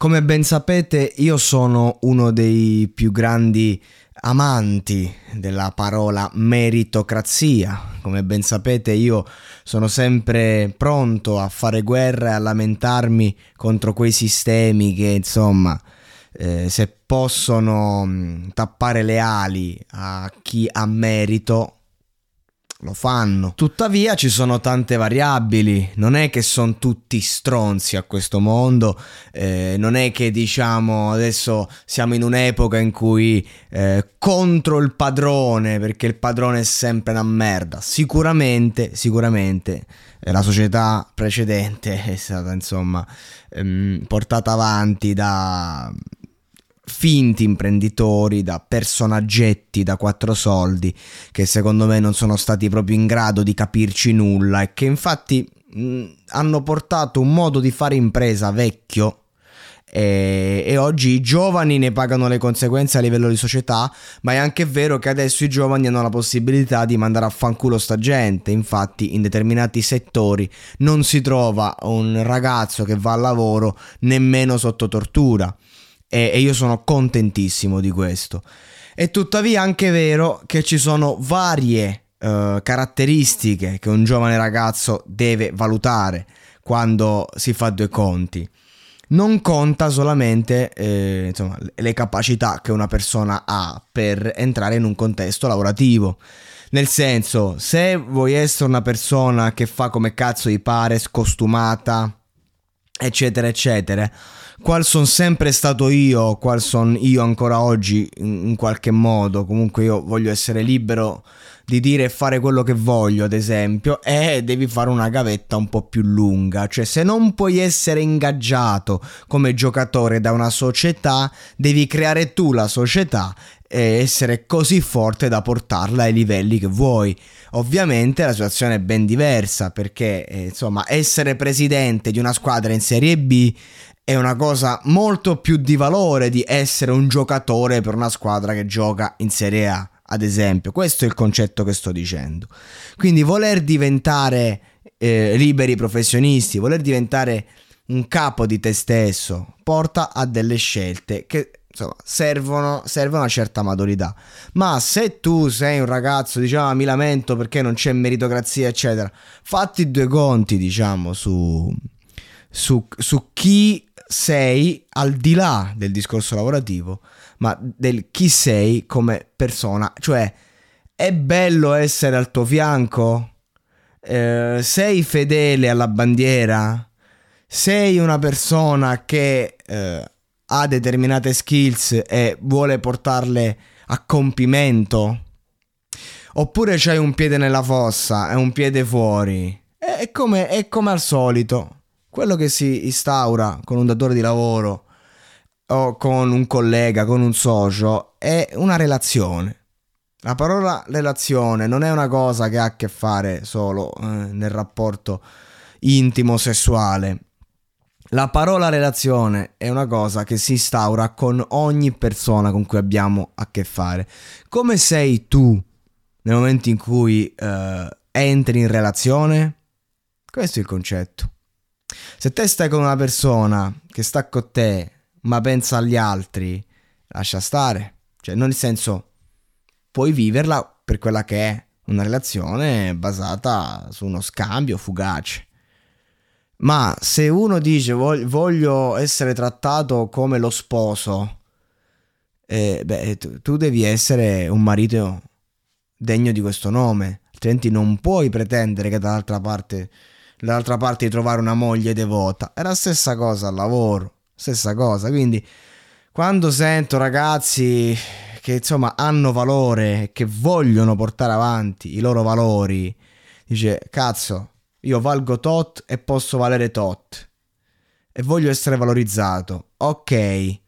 Come ben sapete, io sono uno dei più grandi amanti della parola meritocrazia. Come ben sapete, io sono sempre pronto a fare guerra e a lamentarmi contro quei sistemi che, insomma, eh, se possono mh, tappare le ali a chi ha merito, lo fanno. Tuttavia ci sono tante variabili, non è che sono tutti stronzi a questo mondo, eh, non è che diciamo adesso siamo in un'epoca in cui eh, contro il padrone, perché il padrone è sempre una merda. Sicuramente, sicuramente eh, la società precedente è stata insomma ehm, portata avanti da finti imprenditori, da personaggetti da quattro soldi che secondo me non sono stati proprio in grado di capirci nulla e che infatti mh, hanno portato un modo di fare impresa vecchio e, e, oggi i giovani ne pagano le conseguenze a livello di società, ma è anche vero che adesso i giovani hanno la possibilità di mandare a fanculo sta gente. Infatti, in determinati settori non si trova un ragazzo che va al lavoro nemmeno sotto tortura e, e io sono contentissimo di questo. È tuttavia anche vero che ci sono varie uh, caratteristiche che un giovane ragazzo deve valutare quando si fa due conti. Non conta solamente eh, insomma, le capacità che una persona ha per entrare in un contesto lavorativo. Nel senso, se vuoi essere una persona che fa come cazzo gli pare, scostumata, eccetera, eccetera, qual sono sempre stato io, qual sono io ancora oggi in, in, qualche modo, comunque io voglio essere libero di dire e fare quello che voglio, ad esempio, e devi fare una gavetta un po' più lunga, cioè se non puoi essere ingaggiato come giocatore da una società, devi creare tu la società e essere così forte da portarla ai livelli che vuoi. Ovviamente la situazione è ben diversa perché eh, insomma essere presidente di una squadra in Serie B è una cosa molto più di valore di essere un giocatore per una squadra che gioca in Serie A, ad esempio. Questo è il concetto che sto dicendo. Quindi voler diventare eh, liberi professionisti, voler diventare un capo di te stesso, porta a delle scelte che insomma, servono, servono una certa maturità. Ma se tu sei un ragazzo, diciamo, mi lamento perché non c'è meritocrazia, eccetera, fatti due conti, diciamo, su, su, su chi sei al di là del discorso lavorativo, ma del chi sei come persona. Cioè, è bello essere al tuo fianco? Eh, sei fedele alla bandiera? Sei una persona che eh, ha determinate skills e vuole portarle a compimento? Oppure c'hai un piede nella fossa e un piede fuori? È come, è come al solito quello che si instaura con un datore di lavoro o con un collega, con un socio, è una relazione. La parola relazione non è una cosa che ha a che fare solo eh, nel rapporto intimo sessuale. La parola relazione è una cosa che si instaura con ogni persona con cui abbiamo a che fare. Come sei tu nel momento in cui uh, entri in relazione? Questo è il concetto. Se te stai con una persona che sta con te ma pensa agli altri, lascia stare. Cioè, non nel senso, puoi viverla per quella che è una relazione basata su uno scambio fugace. Ma se uno dice voglio essere trattato come lo sposo, eh, beh, tu, tu devi essere un marito degno di questo nome, altrimenti non puoi pretendere che dall'altra parte, dall'altra parte di trovare una moglie devota. È la stessa cosa al lavoro, stessa cosa. Quindi quando sento ragazzi che insomma hanno valore, che vogliono portare avanti i loro valori, dice cazzo io valgo tot e posso valere tot. E voglio essere valorizzato. Ok.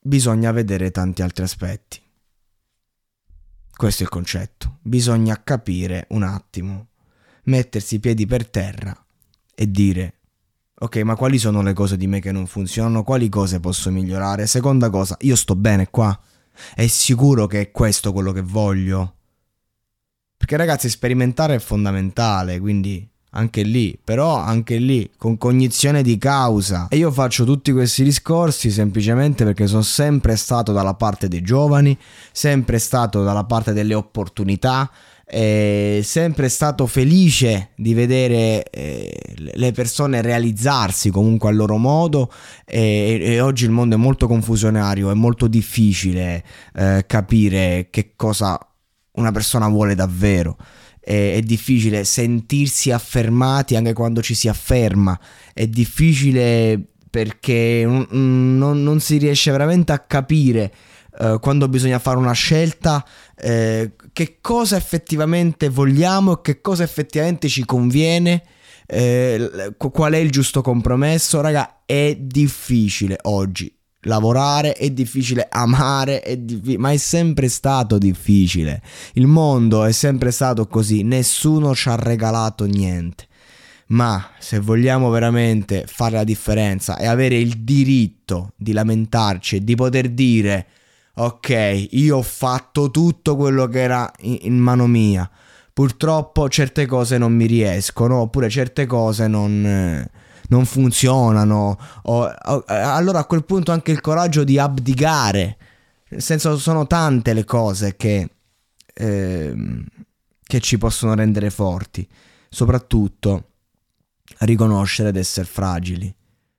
Bisogna vedere tanti altri aspetti. Questo è il concetto. Bisogna capire un attimo, mettersi i piedi per terra e dire ok, ma quali sono le cose di me che non funzionano? Quali cose posso migliorare? Seconda cosa, io sto bene qua. È sicuro che è questo quello che voglio? Perché ragazzi, sperimentare è fondamentale, quindi anche lì, però anche lì con cognizione di causa. E io faccio tutti questi discorsi semplicemente perché sono sempre stato dalla parte dei giovani, sempre stato dalla parte delle opportunità, è sempre stato felice di vedere eh, le persone realizzarsi comunque a loro modo e, e, oggi il mondo è molto confusionario, è molto difficile eh, capire che cosa una persona vuole davvero. È, è difficile sentirsi affermati anche quando ci si afferma. È difficile perché non, non si riesce veramente a capire uh, quando bisogna fare una scelta uh, che cosa effettivamente vogliamo e che cosa effettivamente ci conviene. Uh, qual è il giusto compromesso? Raga, è difficile oggi lavorare, è difficile amare, è diffi- ma è sempre stato difficile. Il mondo è sempre stato così, nessuno ci ha regalato niente. Ma se vogliamo veramente fare la differenza e avere il diritto di lamentarci e di poter dire ok, io ho fatto tutto quello che era in, mano mia, purtroppo certe cose non mi riescono, oppure certe cose non... Eh, non funzionano. O, o, allora a quel punto anche il coraggio di abdicare. Nel senso, sono tante le cose che, eh, che ci possono rendere forti. Soprattutto riconoscere ed essere fragili.